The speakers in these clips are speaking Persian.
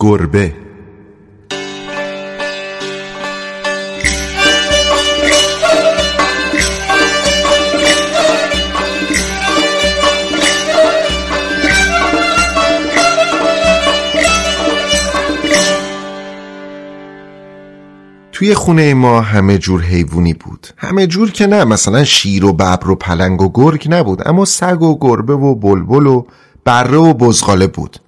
گربه. توی خونه ما همه جور حیوانی بود. همه جور که نه مثلا شیر و ببر و پلنگ و گرگ نبود اما سگ و گربه و بلبل و بره و بزغاله بود.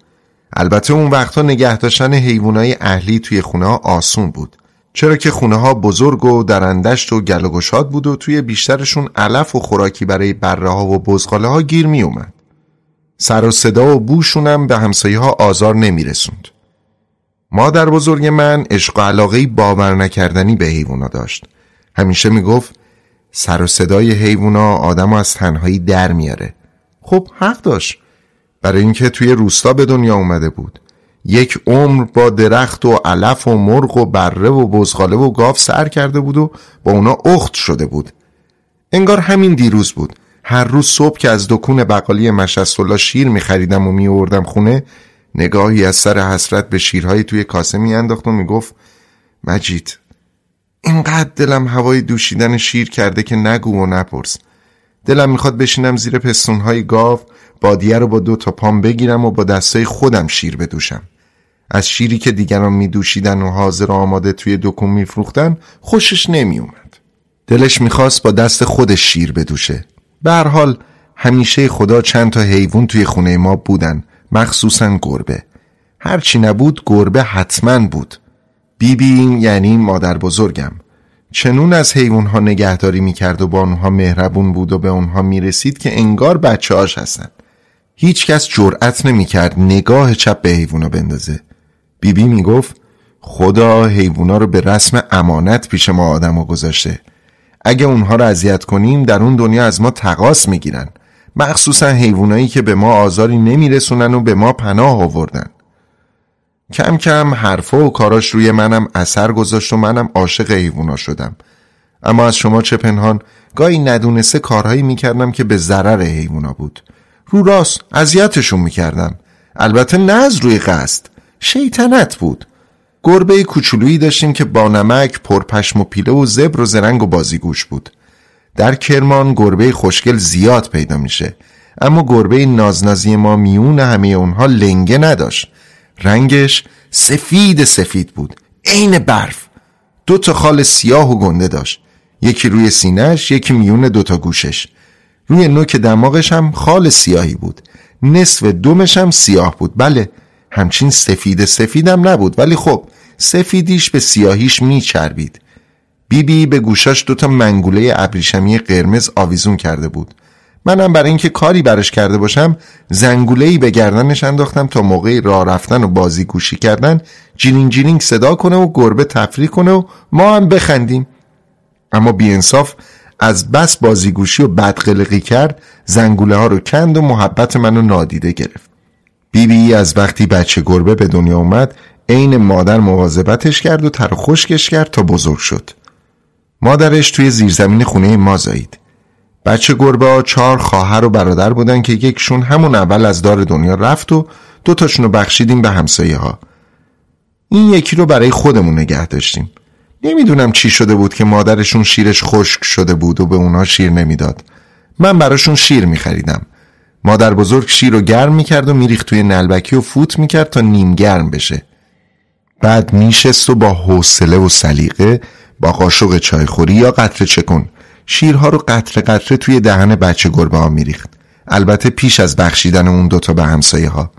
البته اون وقتا نگه داشتن حیوانای اهلی توی خونه ها آسون بود. چرا که خونه ها بزرگ و درندشت و گل بود و توی بیشترشون علف و خوراکی برای بره ها و بزغاله ها گیر می اومد. سر و صدا و بوشونم به همسایه ها آزار نمی رسوند. مادر بزرگ من عشق و علاقه باور نکردنی به حیوونا داشت. همیشه می‌گفت سر و صدای حیوونا آدم از تنهایی در میاره. خب حق داشت. برای اینکه توی روستا به دنیا اومده بود. یک عمر با درخت و علف و مرغ و بره و بزغاله و گاف سر کرده بود و با اونا اخت شده بود. انگار همین دیروز بود. هر روز صبح که از دکون بقالی مشستولا شیر میخریدم و میوردم خونه نگاهی از سر حسرت به شیرهایی توی کاسه میانداخت و می‌گفت مجید اینقدر دلم هوای دوشیدن شیر کرده که نگو و نپرس. دلم می‌خواد بشینم زیر پستونهای گاو بادیه رو با دو تا پام بگیرم و با دستای خودم شیر بدوشم. از شیری که دیگران میدوشیدن و حاضر آماده توی دکون میفروختن خوشش نمیومد دلش می‌خواست با دست خودش شیر بدوشه. به هر حال همیشه خدا چند تا حیوان توی خونه ما بودن مخصوصا گربه. هرچی نبود گربه حتما بود. بیبی یعنی مادر بزرگم. چنون از ها نگهداری می‌کرد و با اونها مهربون بود و به اونها می‌رسید که انگار بچه هاش هستن. هیچ کس جرأت نمی‌کرد نگاه چپ به حیوونا بندازه. بیبی می‌گفت خدا حیوونا رو به رسم امانت پیش ما آدم گذاشته. اگه اونها رو اذیت کنیم در اون دنیا از ما تقاس می‌گیرن. مخصوصا حیوانایی که به ما آزاری نمیرسونن و به ما پناه آوردن. کم کم حرفا و کاراش روی منم اثر گذاشت و منم عاشق حیوونا شدم. اما از شما چه پنهان گاهی ندونسته کارهایی می‌کردم که به ضرر حیوونا بود. رو راست اذیتشون می‌کردم البته نه از روی قصد شیطنت بود. گربه کوچولویی داشتیم که با نمک پرپشم و پیله و زبر و زرنگ و بازیگوش بود. در کرمان گربه خوشگل زیاد پیدا میشه. اما گربه نازنازی ما میون همه اونها لنگه نداشت. رنگش سفید سفید بود عین برف. دو تا خال سیاه و گنده داشت. یکی روی سینهش یکی میون دو تا گوشش. روی نوک دماغش هم خال سیاهی بود. نصف دومش هم سیاه بود. بله همچین سفید سفیدم نبود ولی خب سفیدیش به سیاهیش میچربید. بیبی بی به گوشاش دوتا منگوله ابریشمی قرمز آویزون کرده بود. منم برای اینکه کاری برش کرده باشم زنگولهی به گردنش انداختم تا موقع راه رفتن و بازی گوشی کردن جینینگ جینینگ صدا کنه و گربه تفریح کنه و ما هم بخندیم. اما بیانصاف از بس بازیگوشی و بدقلقی کرد زنگوله ها رو کند و محبت منو نادیده گرفت. بیبی بی از وقتی بچه گربه به دنیا اومد عین مادر مواظبتش کرد و تر خشکش کرد تا بزرگ شد. مادرش توی زیرزمین خونه ما زایید بچه گربه ها چهار خواهر و برادر بودن که یکشون همون اول از دار دنیا رفت و دوتاشون رو بخشیدیم به همسایه ها این یکی رو برای خودمون نگه داشتیم. نمی‌دونم چی شده بود که مادرشون شیرش خشک شده بود و به اونا شیر نمی‌داد. من براشون شیر میخریدم. مادر بزرگ شیر رو گرم می‌کرد و میریخت توی نلبکی و فوت می‌کرد تا نیم گرم بشه. بعد میشست و با حوصله و سلیقه با قاشق چایخوری یا قطره چکن شیرها رو قطره قطره توی دهن بچه گربه ها میریخت. البته پیش از بخشیدن اون دوتا به همسایه ها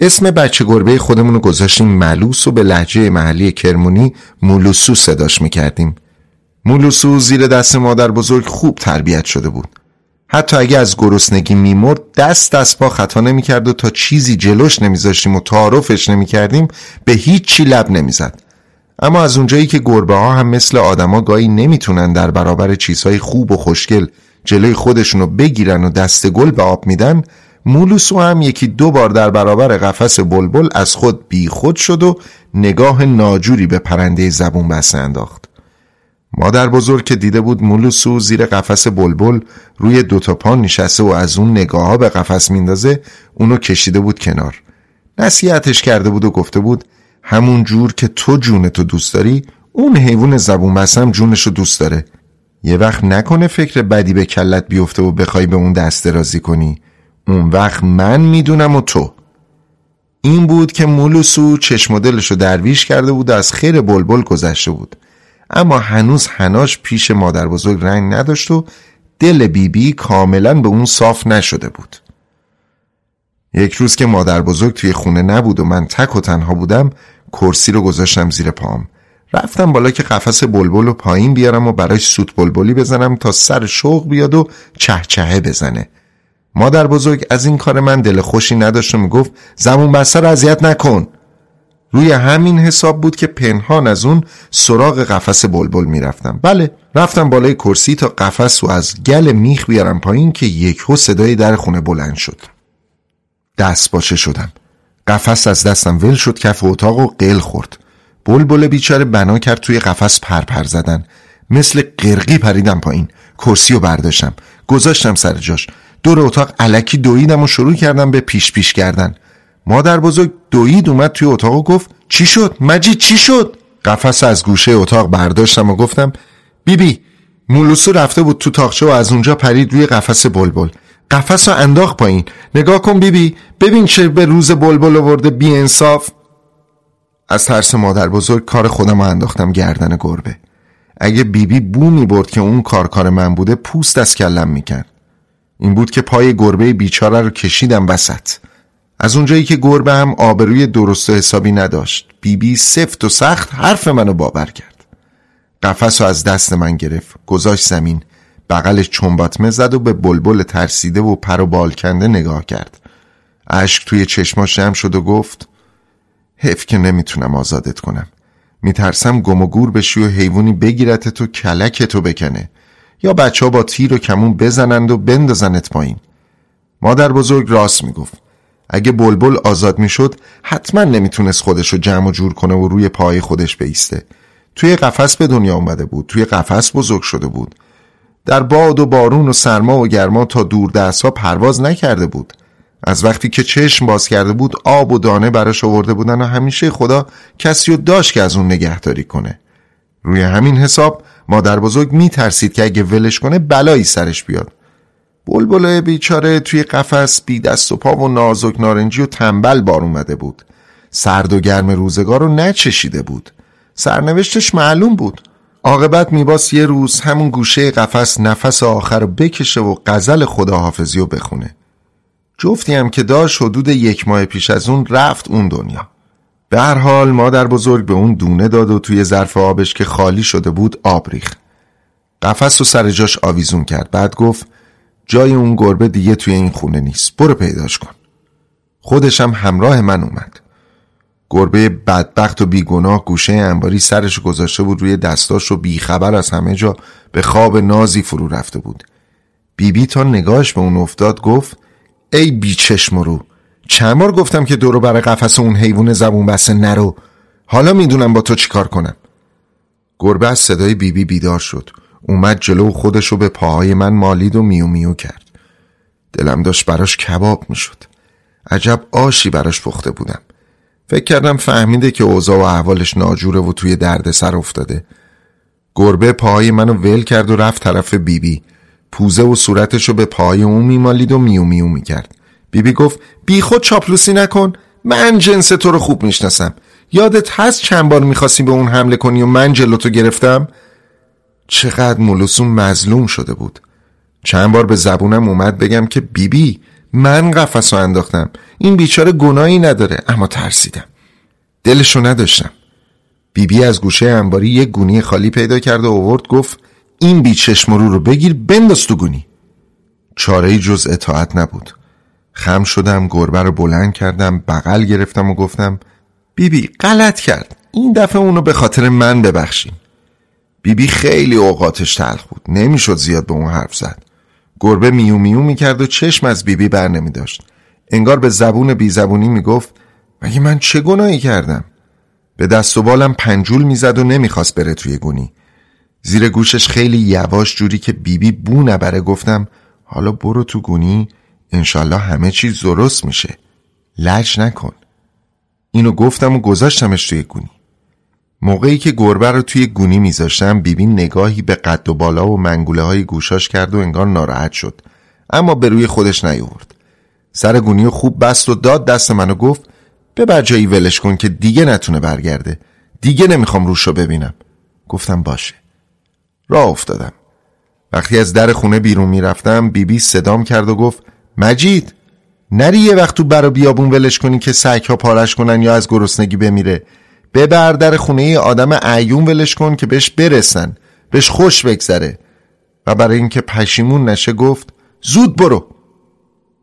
اسم بچه گربه خودمون رو گذاشتیم ملوس و به لحجه محلی کرمونی مولوسو صداش می‌کردیم. مولوسو زیر دست مادر بزرگ خوب تربیت شده بود. حتی اگه از گرسنگی میمرد دست دست پا خطا نمی‌کرد و تا چیزی جلوش نمیذاشتیم و تعارفش نمی‌کردیم به هیچ چی لب نمی‌زد. اما از اونجایی که گربه ها هم مثل آدما گاهی نمی‌تونن در برابر چیزهای خوب و خوشگل جلوی خودشونو بگیرن و دست گل به آب میدن مولوسو هم یکی دو بار در برابر قفس بلبل از خود بی خود شد و نگاه ناجوری به پرنده زبون بسته انداخت. مادر بزرگ که دیده بود مولوسو زیر قفس بلبل روی دوتا پا نشسته و از اون نگاه ها به قفس میندازه اونو کشیده بود کنار. نصیحتش کرده بود و گفته بود همون جور که تو جونتو دوست داری اون حیوان زبون بسم جونشو دوست داره. یه وقت نکنه فکر بدی به کلت بیفته و بخوای به اون دست درازی کنی. اون وقت من می‌دونم و تو. این بود که مولوسو چشم رو درویش کرده بود و از خیر بلبل گذشته بود. اما هنوز هناش پیش مادر بزرگ رنگ نداشت و دل بیبی بی کاملا به اون صاف نشده بود. یک روز که مادر بزرگ توی خونه نبود و من تک و تنها بودم کرسی رو گذاشتم زیر پام. رفتم بالا که قفس بلبل رو پایین بیارم و براش سوت بلبلی بزنم تا سر شوق بیاد و چهچهه بزنه. مادر بزرگ از این کار من دل خوشی نداشت و می‌گفت زمون بسته رو اذیت نکن. روی همین حساب بود که پنهان از اون سراغ قفس بلبل می‌رفتم. بله رفتم بالای کرسی تا قفس و از گل میخ بیارم پایین که یک هو صدای در خونه بلند شد. دست باشه شدم. قفس از دستم ول شد کف اتاق و قل خورد. بلبل بیچاره بنا کرد توی قفس پرپر زدن. مثل قرقی پریدم پایین. کرسی رو برداشتم. گذاشتم سر جاش. دور اتاق علکی دویدم و شروع کردم به پیش پیش کردن. مادر بزرگ دوید اومد توی اتاق و گفت چی شد؟ مجید چی شد؟ قفس از گوشه اتاق برداشتم و گفتم بیبی بی مولوسو رفته بود تو تاخچه و از اونجا پرید روی قفس بلبل. قفس رو انداخت پایین. نگاه کن بیبی بی ببین چه به روز بلبل آورده بی انصاف. از ترس مادر بزرگ کار خودم رو انداختم گردن گربه. اگه بیبی بی بو می برد که اون کار کار من بوده پوست از کلم می‌کرد. این بود که پای گربه بیچاره رو کشیدم وسط. از اونجایی که گربه هم آبروی درست و حسابی نداشت. بیبی بی سفت و سخت حرف منو باور کرد. قفس رو از دست من گرفت گذاشت زمین بغلش چنباتمه زد و به بلبل ترسیده و پر و بال کنده نگاه کرد. اشک توی چشماش جمع شد و گفت حیف که نمی‌تونم آزادت کنم. میترسم گم و گور بشی و حیوانی بگیرت تو کلک تو بکنه. یا بچه ها با تیر و کمون بزنند و بندازنت پایین. مادر بزرگ راست می‌گفت. اگه بلبل آزاد می‌شد حتما نمی‌تونست خودش رو جمع و جور کنه و روی پای خودش بیسته. توی قفس به دنیا اومده بود توی قفس بزرگ شده بود. در باد و بارون و سرما و گرما تا دور دست پرواز نکرده بود. از وقتی که چشم باز کرده بود آب و دانه براش آورده بودن و همیشه خدا کسی رو داشت که از اون نگهداری کنه. روی همین حساب مادر بزرگ می ترسید که اگه ولش کنه بلایی سرش بیاد. بلبله بیچاره توی قفس بی دست و پا و نازک نارنجی و تنبل بار اومده بود. سرد و گرم روزگار رو نچشیده بود. سرنوشتش معلوم بود. عاقبت میباس یه روز همون گوشه قفس نفس آخر رو بکشه و غزل خداحافظی رو بخونه. جفتی هم که داشت حدود یک ماه پیش از اون رفت اون دنیا. هر حال مادر بزرگ به اون دونه داد و توی ظرف آبش که خالی شده بود آب ریخ قفس و سر جاش آویزون کرد. بعد گفت جای اون گربه دیگه توی این خونه نیست. برو پیداش کن. خودشم همراه من اومد. گربه بدبخت و بیگناه گوشه انباری سرش گذاشته بود روی دستاش و بیخبر از همه جا به خواب نازی فرو رفته بود. بیبی بی تا نگاش به اون افتاد گفت ای بیچشم رو. چند بار گفتم که دورو برای قفس اون حیوان زبون بسته نرو. حالا می‌دونم با تو چیکار کنم. گربه از صدای بیبی بی بیدار شد. اومد جلو خودش رو به پاهای من مالید و میو میو کرد. دلم داشت براش کباب می‌شد. عجب آشی براش پخته بودم. فکر کردم فهمیده که اوضاع و احوالش ناجوره و توی درد سر افتاده. گربه پاهای منو ول کرد و رفت طرف بیبی. بی. پوزه و صورتش رو به پای اون میمالید و میو میو می‌کرد. بیبی گفت بی خود چاپلوسی نکن من جنس تو رو خوب می‌شناسم. یادت هست چند بار می‌خواستی به اون حمله کنی و من جلوتو گرفتم؟ چقدر مولوسون مظلوم شده بود. چند بار به زبونم اومد بگم که بیبی بی من قفس رو انداختم. این بیچاره گناهی نداره اما ترسیدم. دلشو نداشتم. بیبی بی از گوشه انباری یک گونی خالی پیدا کرد و آورد گفت این بیچشم رو بگیر بنداز تو گونی. چاره جز اطاعت نبود. خم شدم گربه رو بلند کردم بغل گرفتم و گفتم بیبی بی غلط کرد این دفعه اونو به خاطر من ببخشین. بیبی بی خیلی اوقاتش تلخ بود نمی‌شد زیاد به اون حرف زد. گربه میو میو می‌کرد و چشم از بیبی بر نمی داشت. انگار به زبون بی زبونی می‌گفت مگه من چه گناهی کردم؟ به دست و بالم پنجول می‌زد و نمی‌خواست بره توی گونی. زیر گوشش خیلی یواش جوری که بیبی بی بو نبره گفتم حالا برو تو گونی انشالله همه چیز درست میشه. لج نکن. اینو گفتم و گذاشتمش توی گونی. موقعی که گربه رو توی گونی میذاشتم بیبی نگاهی به قد و بالا و منگوله های گوشاش کرد و انگار ناراحت شد. اما به روی خودش نیورد سر گونی خوب بست و داد دست منو گفت ببر جایی ولش کن که دیگه نتونه برگرده. دیگه نمی‌خوام روشو ببینم. گفتم باشه. راه افتادم. وقتی از در خونه بیرون می‌رفتم بیبی صدام کرد و گفت مجید نری یه وقت تو برا بیابون ولش کنی که سگ ها پارش کنن یا از گرسنگی بمیره. ببر در خونه آدم عیون ولش کن که بهش برسن بهش خوش بگذره. و برای اینکه پشیمون نشه گفت زود برو.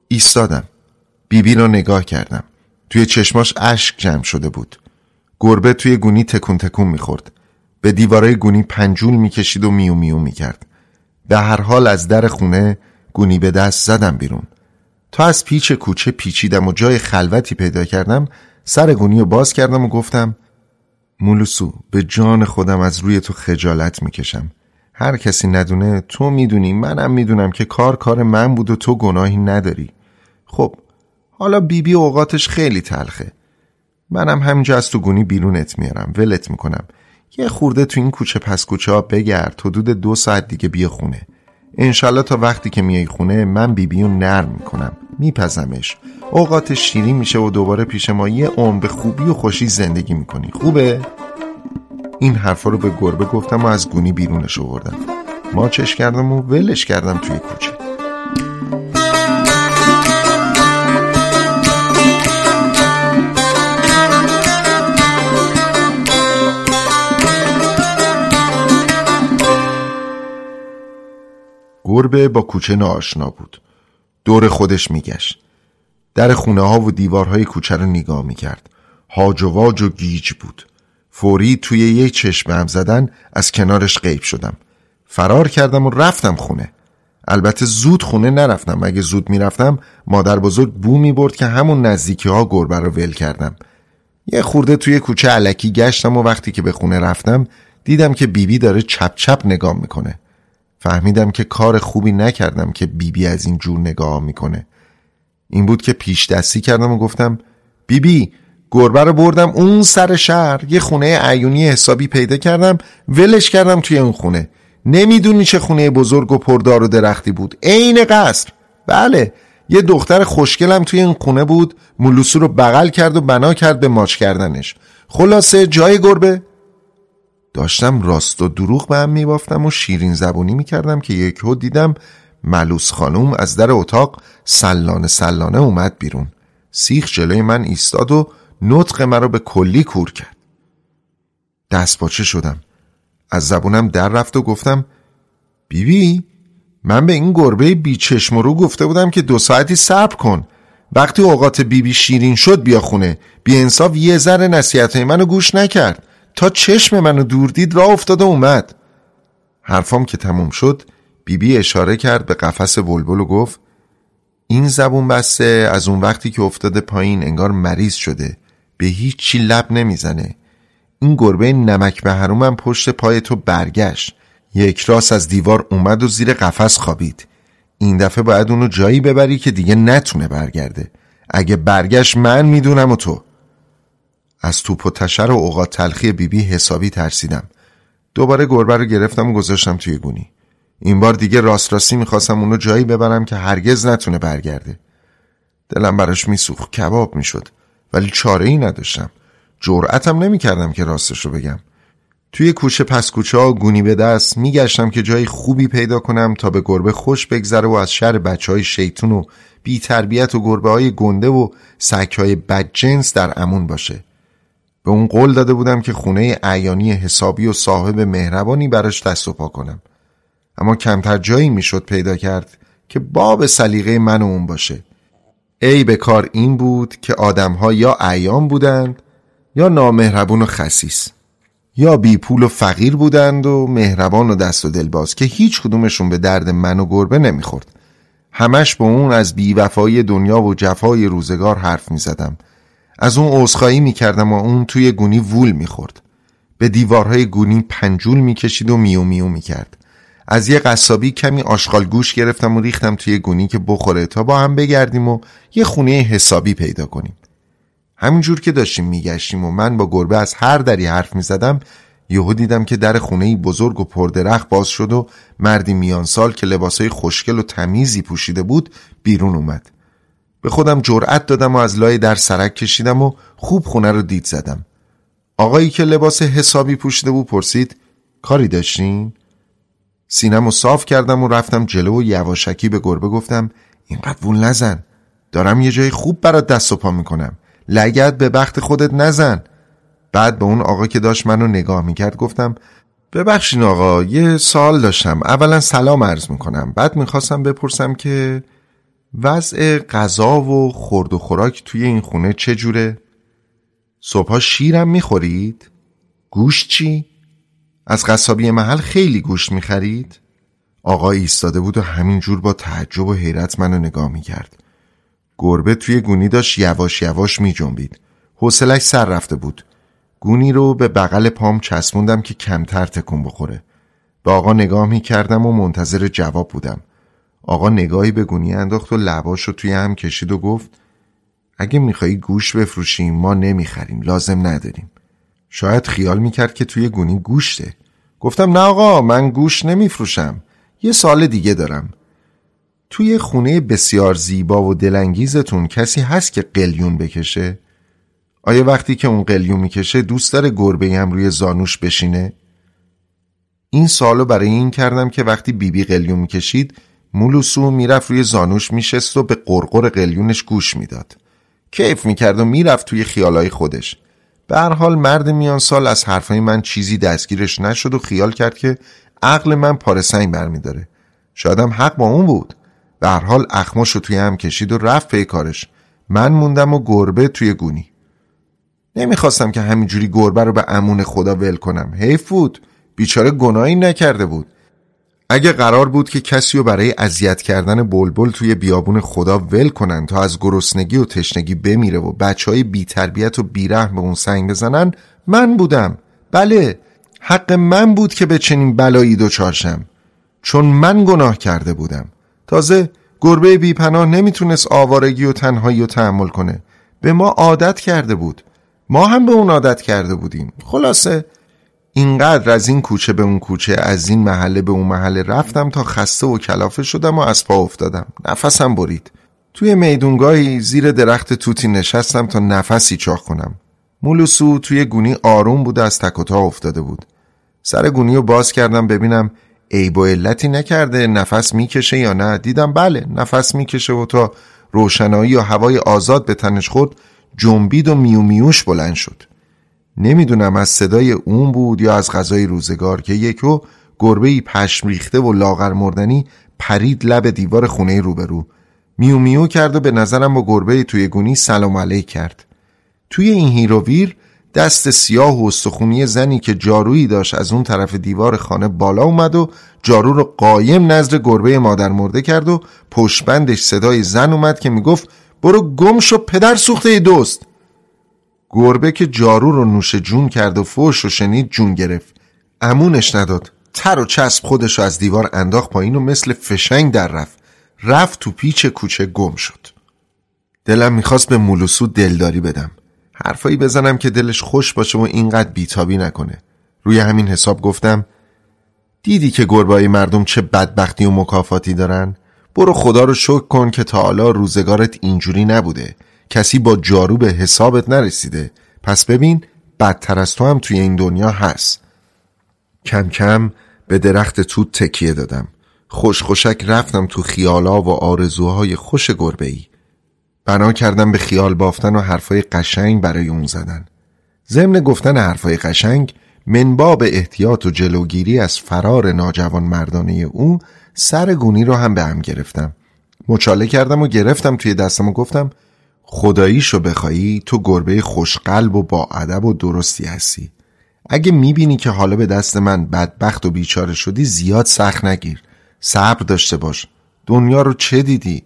ایستادم. بیبی رو نگاه کردم. توی چشماش اشک جمع شده بود. گربه توی گونی تکون تکون می‌خورد. به دیوارای گونی پنجول می‌کشید و میو میو می‌کرد. به هر حال از در خونه گونی به دست زدم بیرون. تا از پیچ کوچه پیچیدم و جای خلوتی پیدا کردم سر گونی رو باز کردم و گفتم مولوسو به جان خودم از روی تو خجالت می‌کشم. هر کسی ندونه تو می‌دونی منم می‌دونم که کار کار من بود و تو گناهی نداری. خب حالا بیبی بی اوقاتش خیلی تلخه. منم همینجا از تو گونی بیرونت میارم ولت می‌کنم. یه خورده تو این کوچه پس کوچه ها بگرد حدود دو ساعت دیگه بیا خونه. انشالله تا وقتی که میای خونه من بیبیو نرم می‌کنم. میپزمش. اوقات شیرین میشه و دوباره پیش ما یه عمر به خوبی و خوشی زندگی می‌کنی. خوبه؟ این حرفا رو به گربه گفتم و از گونی بیرونش آوردم. ماچش کردم و ولش کردم توی کوچه. گربه با کوچه ناآشنا بود. دور خودش میگشت. در خونه ها و دیوارهای کوچه رو نگاه می‌کرد. هاج و واج و گیج بود. فوری توی یه چشم هم زدن از کنارش غیب شدم. فرار کردم و رفتم خونه. البته زود خونه نرفتم اگه زود می‌رفتم مادر بزرگ بو می برد که همون نزدیکی ها گربه رو ول کردم. یه خورده توی کوچه علکی گشتم و وقتی که به خونه رفتم دیدم که بیبی داره چپ چپ نگاه می‌کنه. فهمیدم که کار خوبی نکردم که بیبی بی از این جور نگاه می‌کنه. این بود که پیش دستی کردم و گفتم بیبی بی گربه رو بردم اون سر شهر. یه خونه عیونی حسابی پیدا کردم ولش کردم توی اون خونه. نمی‌دونی چه خونه بزرگ و پردار و درختی بود. عین قصر. بله یه دختر خوشگلم توی این خونه بود مولوسو رو بغل کرد و بنا کرد به ماچ کردنش. خلاصه جای گربه. داشتم راست و دروغ به هم میبافتم و شیرین زبونی می‌کردم که یک هو دیدم ملوس خانوم از در اتاق سلانه سلانه اومد بیرون. سیخ جلوی من ایستاد و نطق مرا به کلی کور کرد. دست باچه شدم. از زبونم در رفت و گفتم بیبی من به این گربه بیچشم رو گفته بودم که دو ساعتی صبر کن. وقتی اوقات بیبی شیرین شد بیا خونه. بی انصاف یه ذره نصیحت منو گوش نکرد. تا چشم منو دور دید راه افتاد و اومد. حرفام که تموم شد بیبی بی اشاره کرد به قفس بلبل و گفت این زبون بسته از اون وقتی که افتاده پایین انگار مریض شده به هیچ چی لب نمی‌زنه. این گربه نمک به هرومم پشت پای تو برگشت. یک راست از دیوار اومد و زیر قفس خوابید. این دفعه باید اونو جایی ببری که دیگه نتونه برگرده. اگه برگشت من می‌دونم و تو. از توپ و تشر و اوقات تلخی بیبی بی حسابی ترسیدم. دوباره گربه رو گرفتم و گذاشتم توی گونی. این بار دیگه راست راستی می‌خواستم اونو جایی ببرم که هرگز نتونه برگرده. دلم براش میسوخت کباب می‌شد ولی چاره ای نداشتم. جرأتم نمی‌کردم که راستش رو بگم. توی کوچه پس کوچه ها گونی به دست میگشتم که جای خوبی پیدا کنم تا به گربه خوش بگذره و از شر بچه های شیطون و بی تربیت و گربه های گنده و سک های بدجنس در امون باشه. به اون قول داده بودم که خونه عیانی حسابی و صاحب مهربانی براش دست و پا کنم. اما کمتر جایی می‌شد پیدا کرد که باب سلیقه من و اون باشه. ای به کار این بود که آدمها یا عیان بودند یا نامهربون و خسیس یا بی پول و فقیر بودند و مهربان و دست و دلباز که هیچ کدومشون به درد من و گربه نمی‌خورد. همش با اون از بیوفایی دنیا و جفای روزگار حرف می‌زدم. از اون عذرخواهی می‌کردم و اون توی گونی وول می‌خورد. به دیوارهای گونی پنجول می‌کشید و میو میو می‌کرد. از یه قصابی کمی آشغال گوش گرفتم و ریختم توی گونی که بخوره تا با هم بگردیم و یه خونه حسابی پیدا کنیم. همینجور که داشتیم میگشتیم و من با گربه از هر دری حرف می‌زدم یهو دیدم که در خونه بزرگ و پردرخت باز شد و مردی میان سال که لباسای خوشگل و تمیزی پوشیده بود بیرون اومد. به خودم جرأت دادم و از لای در سرک کشیدم و خوب خونه رو دید زدم. آقایی که لباس حسابی پوشیده بود پرسید کاری داشتین؟ سینم و صاف کردم و رفتم جلو و یواشکی به گربه گفتم اینقدر وول نزن دارم یه جای خوب برات دست و پا می‌کنم. لگت به بخت خودت نزن. بعد به اون آقا که داشت منو نگاه می‌کرد گفتم ببخشین آقا یه سال داشتم. اولا سلام عرض می‌کنم. بعد می‌خواستم بپرسم که وضع غذا و خورد و خوراک توی این خونه چجوره؟ صبحها شیرم می‌خورید؟ گوشت چی؟ از قصابی محل خیلی گوشت می‌خرید؟ آقا ایستاده بود و همینجور با تعجب و حیرت منو نگاه می‌کرد گربه توی گونی داشت یواش یواش میجنبید حوصلش سر رفته بود گونی رو به بغل پام چسبوندم که کمتر تکون بخوره به آقا نگاه می‌کردم و منتظر جواب بودم آقا نگاهی به گونی انداخت و لباش رو توی هم کشید و گفت اگه میخوایی گوش بفروشیم ما نمی‌خریم لازم نداریم شاید خیال می‌کرد که توی گونی گوشته گفتم نه آقا من گوش نمیفروشم یه سال دیگه دارم توی خونه بسیار زیبا و دلانگیزتون کسی هست که قلیون بکشه؟ آیا وقتی که اون قلیون می‌کشه دوست داره گربه هم روی زانوش بشینه؟ این سالو برای این کردم که وقتی بیبی قلیون می‌کشید مولوسو می‌رفت روی زانوش میشست و به قرقر قلیونش گوش می‌داد. کیف می‌کرد و می‌رفت توی خیالای خودش. به هر حال مرد میان سال از حرفای من چیزی دستگیرش نشد و خیال کرد که عقل من پارسنگ برمیداره. شایدم حق با اون بود. به هر حال اخماشو توی هم کشید و رفت پی کارش. من موندم و گربه توی گونی. نمی‌خواستم که همینجوری گربه رو به امون خدا ول کنم. حیف بود. بیچاره گناهی نکرده بود. اگه قرار بود که کسی رو برای اذیت کردن بلبل توی بیابون خدا ول کنن تا از گرسنگی و تشنگی بمیره و بچه های بی تربیت و بیرحم به اون سنگ بزنن من بودم. بله حق من بود که به چنین بلایی دوچارشم چون من گناه کرده بودم. تازه گربه بیپناه نمی‌تونست آوارگی و تنهایی و تحمل کنه. به ما عادت کرده بود. ما هم به اون عادت کرده بودیم. خلاصه اینقدر از این کوچه به اون کوچه از این محله به اون محله رفتم تا خسته و کلافه شدم و از پا افتادم. نفسم برید. توی میدونگاهی زیر درخت توتی نشستم تا نفسی چاخ کنم. مولوسو توی گونی آروم بود از تک افتاده بود. سر گونی رو باز کردم ببینم عیب و علتی نکرده نفس می‌کشه یا نه. دیدم بله نفس می‌کشه و تا روشنایی و هوای آزاد به تنش خورد جنبید و میو میوش بلند شد. نمی‌دونم از صدای اون بود یا از قضای روزگار که یکهو گربه پشم ریخته و لاغر مردنی پرید لب دیوار خونه روبرو. میو میو کرد و به نظرم با گربه توی گونی سلام علیک کرد. توی این هیروویر دست سیاه و استخونی زنی که جارویی داشت از اون طرف دیوار خانه بالا اومد و جارو رو قایم نظر گربه مادر مرده کرد و پشبندش صدای زن اومد که می‌گفت برو گم شو پدر سوخته دوست. گربه که جارو رو نوش جون کرد و فوش و شنید جون گرفت. امونش نداد. تر و چسب خودش رو از دیوار انداخت پایین و مثل فشنگ در رفت. رفت تو پیچ کوچه گم شد. دلم می‌خواست به مولوسو دلداری بدم. حرفایی بزنم که دلش خوش باشه و اینقدر بیتابی نکنه. روی همین حساب گفتم دیدی که گربایی مردم چه بدبختی و مکافاتی دارن؟ برو خدا رو شکر کن که تا حالا روزگارت اینجوری نبوده. کسی با جارو به حسابت نرسیده. پس ببین بدتر از تو هم توی این دنیا هست. کم کم به درخت توت تکیه دادم. خوش خوشک رفتم تو خیالا و آرزوهای خوش گربه ای بنا کردم به خیال بافتن و حرفای قشنگ برای اون زدن. ضمن گفتن حرفای قشنگ منباب احتیاط و جلوگیری از فرار ناجوان مردانه او سر گونی رو هم به هم گرفتم. مچاله کردم و گرفتم توی دستم و گفتم خداییشو بخوایی تو گربه خوشقلب و با ادب و درستی هستی. اگه می‌بینی که حالا به دست من بدبخت و بیچاره شدی زیاد سخت نگیر. صبر داشته باش. دنیا رو چه دیدی؟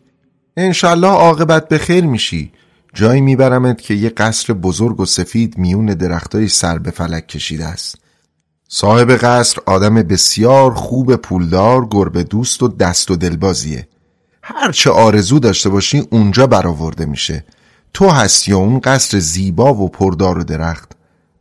انشالله عاقبت به خیر میشی. جایی میبرمت که یه قصر بزرگ و سفید میون درختای سر به فلک کشیده است. صاحب قصر آدم بسیار خوب پولدار گربه دوست و دست و دلبازیه. هرچه آرزو داشته باشی اونجا برآورده میشه. تو هستی و اون قصر زیبا و پردار و درخت.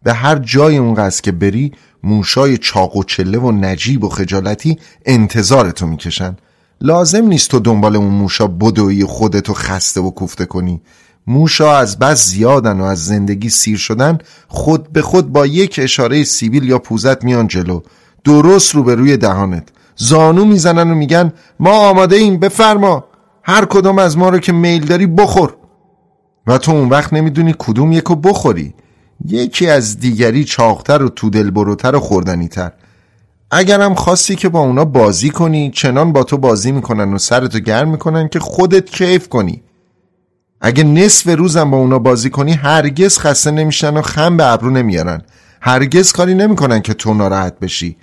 به هر جای اون قصر که بری موشای چاق و چله و نجیب و خجالتی انتظارتو می‌کشن. لازم نیست تو دنبال اون موشا بدوی خودتو خسته و کوفته کنی. موشا از بس زیادن و از زندگی سیر شدن خود به خود با یک اشاره سیبیل یا پوزت میان جلو. درست رو به روی دهانت. زانو می‌زنن و میگن ما آماده ایم بفرما. هر کدام از ما رو که میل داری بخور. و تو اون وقت نمی‌دونی کدوم یکو بخوری. یکی از دیگری چاقتر و تو دل بروتر و خوردنیتر. اگرم خواستی که با اونا بازی کنی چنان با تو بازی می‌کنن و سرتو گرم می‌کنن که خودت کیف کنی. اگه نصف روزم با اونا بازی کنی هرگز خسته نمیشن و خم به ابرو نمیارن. هرگز کاری نمی‌کنن که تو ناراحت بشی.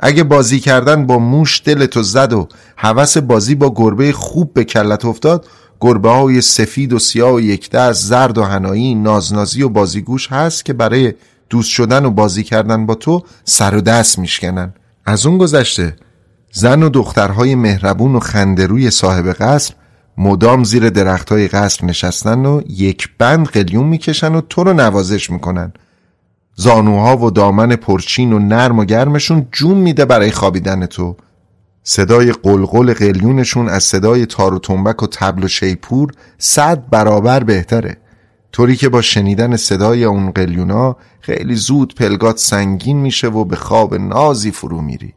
اگه بازی کردن با موش دلتو زد و هوس بازی با گربه خوب به کلت افتاد گربه های سفید و سیاه و یکده زرد و هنایی نازنازی و بازیگوش هست که برای دوست شدن و بازی کردن با تو سر و دست میشکنن. از اون گذشته زن و دخترهای مهربون و خندروی صاحب قصر مدام زیر درختهای قصر نشستن و یک بند قلیون می‌کشن و تو رو نوازش می‌کنن. زانوها و دامن پرچین و نرم و گرمشون جون میده برای خوابیدن تو. صدای قلقل قلیونشون از صدای تار و تنبک و تبل و شیپور صد برابر بهتره. طوری که با شنیدن صدای اون قلیونا خیلی زود پلگات سنگین میشه و به خواب نازی فرو میری.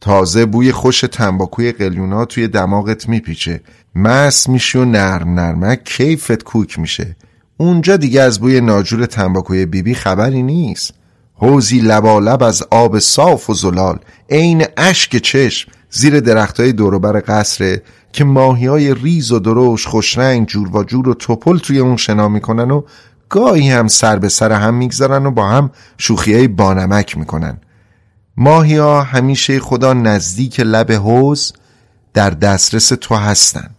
تازه بوی خوش تنباکوی قلیونا توی دماغت میپیچه. مس میشی و نرم نرمک کیفت کوک میشه. اونجا دیگه از بوی ناجور تنباکوی بیبی خبری نیست. حوزی لبالب از آب صاف و زلال عین اشک چشم زیر درختای دوروبر قصره که ماهی های ریز و دروش خوشرنگ جور و جور و توپل توی اون شنا می‌کنن و گاهی هم سر به سر هم می‌گذارن و با هم شوخی های بانمک می‌کنن. ماهی ها همیشه خدا نزدیک لب حوز در دسترس تو هستن.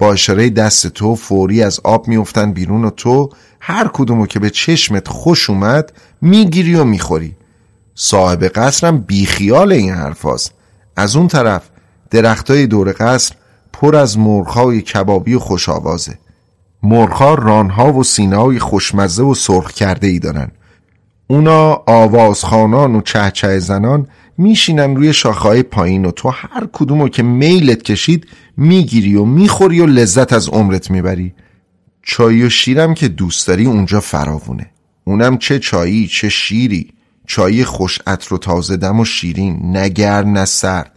با اشاره دست تو فوری از آب میفتن بیرون و تو هر کدومو که به چشمت خوش اومد می‌گیری و می‌خوری. صاحب قصرم بیخیال این حرفاست از اون طرف درختای دور قصر پر از مرغهای کبابی و خوش آوازه. مرغها رانها و سینه‌های خوشمزه و سرخ کرده ای دارن. اونا آوازخانان و چهچه زنان میشینن روی شاخهای پایین و تو هر کدومو که میلت کشید می‌گیری و می‌خوری و لذت از عمرت می‌بری. چای و شیرم که دوست داری اونجا فراوونه. اونم چه چایی چه شیری. چای خوش عطر و تازه دم و شیرین نگر نه سرد.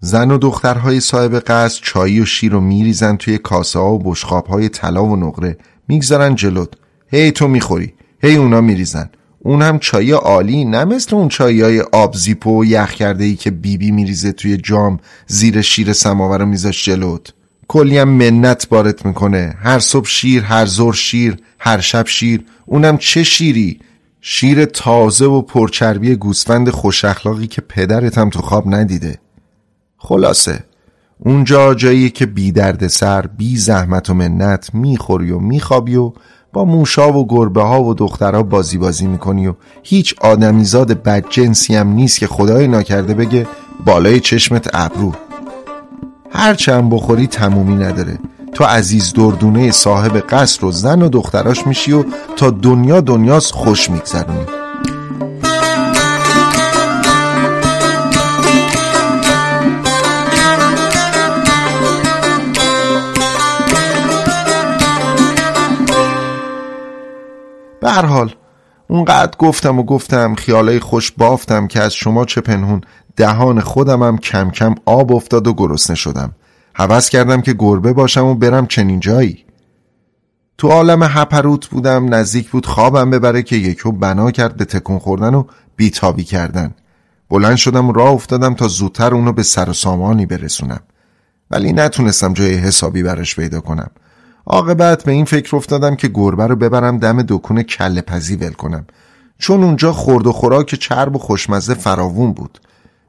زن و دخترهای صاحب قصد چای و شیر رو میریزن توی کاسه ها و بشخاب های طلا و نقره. می‌گذارن جلوت. هی تو می‌خوری. هی اونا میریزن. اون هم چای عالی نه مثل اون چایی های آبزیپو و یخ کرده ای که بیبی بی میریزه توی جام زیر شیر سماور رو میذاش جلوت. کلی هم منت بارت می‌کنه. هر صبح شیر هر زور شیر هر شب شیر. اونم چه شیری؟ شیر تازه و پرچربی گوسفند خوش اخلاقی که پدرت هم تو خواب ندیده. خلاصه اونجا جایی که بی درد سر بی زحمت و منت می‌خوری و میخوابی و با موشا و گربه ها و دخترها بازی بازی می‌کنی و هیچ آدمیزاد بدجنسی هم نیست که خدای ناکرده بگه بالای چشمت ابرو. هرچند بخوری تمومی نداره. تو عزیز دردونه صاحب قصر و زن و دختراش میشی و تا دنیا دنیاست خوش میگذرونی. به هر حال اونقدر گفتم و گفتم خیالای خوش بافتم که از شما چه پنهون. دهان خودمم کم کم آب افتاد و گرسنه شدم. حوض کردم که گربه باشم و برم چنین جایی. تو عالم هپروت بودم نزدیک بود خوابم ببره که یکو بنا کرد به تکون خوردن و بیتابی کردن. بلند شدم راه افتادم تا زودتر اونو به سر و سامانی برسونم. ولی نتونستم جای حسابی براش پیدا کنم. عاقبت به این فکر افتادم که گربه رو ببرم دم دکون کله پزی ول کنم. چون اونجا خورد و خوراک چرب و خوشمزه فراوون بود.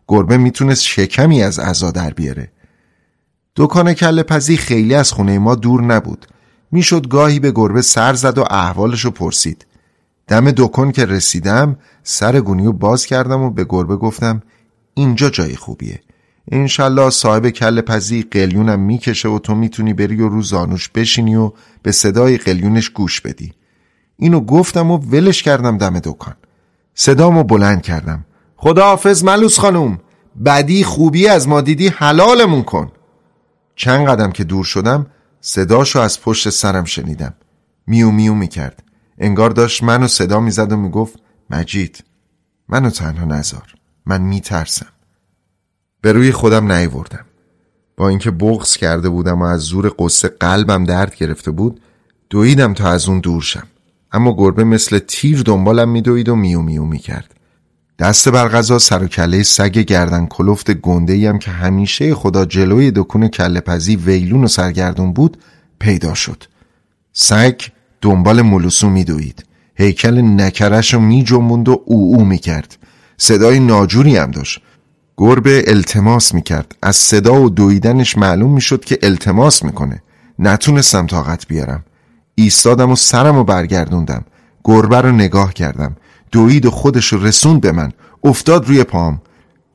گربه می‌تونست شکمی از عزا در بیاره. دکان کله پزی خیلی از خونه ما دور نبود. می‌شد گاهی به گربه سر زد و احوالشو پرسید. دم دکان که رسیدم سر گونیو باز کردم و به گربه گفتم اینجا جای خوبیه. انشالله صاحب کل پزی قلیونم می‌کشه و تو می‌تونی بری و رو زانوش بشینی و به صدای قلیونش گوش بدی. اینو گفتم و ولش کردم دم دکان. صدامو بلند کردم. خداحافظ ملوس خانوم بدی خوبی از ما دیدی حلالمون کن. چند قدم که دور شدم صداشو از پشت سرم شنیدم. میو میو می‌کرد. انگار داشت منو صدا می‌زد و می‌گفت مجید منو تنها نزار. من میترسم. به روی خودم نیوردم. با اینکه بغض کرده بودم و از زور قصه قلبم درد گرفته بود دویدم تا از اون دور شم. اما گربه مثل تیر دنبالم میدوید و میو میو می‌کرد. دست بر غذا سر و کله سگ گردن کلفت گنده هم که همیشه خدا جلوی دکون کله پزی ویلون و سرگردون بود پیدا شد. سگ دنبال ملوسو میدوید. هیکل نکرش رو می و او او می کرد صدای ناجوری هم داشت. گربه التماس می کرد از صدا و دویدنش معلوم می شد که التماس می‌کنه. نتونستم طاقت بیارم. ایستادم و سرم و برگردوندم. گربه رو نگاه کردم. دوید و خودش رو رسوند به من. افتاد روی پام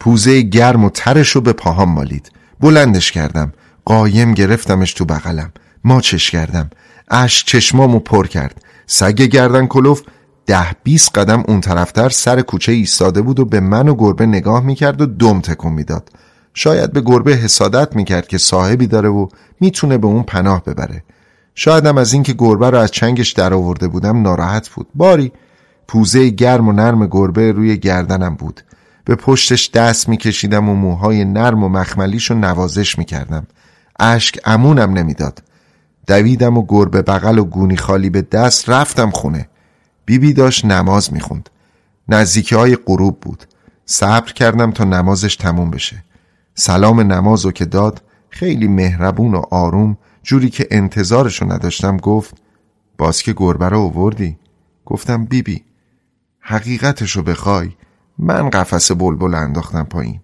پوزه گرم و ترش رو به پاهام مالید. بلندش کردم. قایم گرفتمش تو بغلم. ماچش کردم. اش چشمامو پر کرد. سگ گردن کلوف ده بیست قدم اون طرفتر سر کوچه ایستاده بود و به من و گربه نگاه می‌کرد و دم تکون می‌داد. شاید به گربه حسادت می‌کرد که صاحبی داره و می‌تونه به اون پناه ببره. شایدم از اینکه گربه رو از چنگش در آورده بودم ناراحت بود. باری پوزه گرم و نرم گربه روی گردنم بود. به پشتش دست میکشیدم و موهای نرم و مخملیش رو نوازش می‌کردم. اشک امونم نمی‌داد. دویدم و گربه بغل و گونی خالی به دست رفتم خونه. بیبی داشت نماز می‌خوند. نزدیکی های غروب بود. صبر کردم تا نمازش تموم بشه. سلام نمازو که داد خیلی مهربون و آروم جوری که انتظارشو نداشتم گفت باز که گربه رو اووردی گفتم بیبی حقیقتشو بخوای. من قفس بلبل انداختم پایین.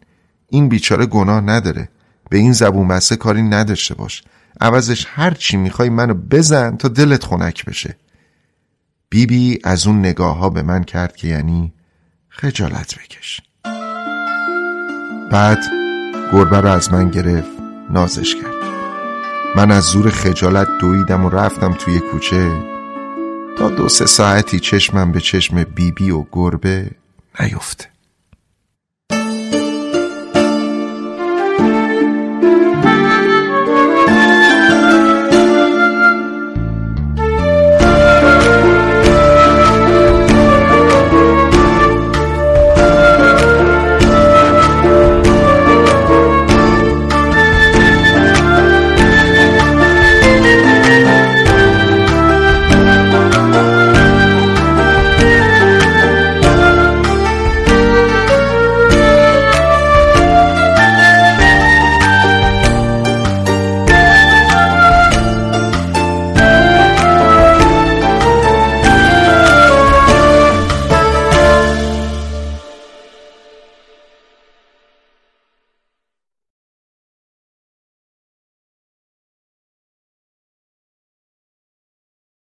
این بیچاره گناه نداره. به این زبون بسته کاری نداشته باش. عوضش هر چی می‌خوای منو بزن تا دلت خنک بشه. بیبی بی از اون نگاه ها به من کرد که یعنی خجالت بکش. بعد گربه رو از من گرفت نازش کرد. من از زور خجالت دویدم و رفتم توی کوچه. تا دو سه ساعتی چشمم به چشم بیبی بی و گربه نیفته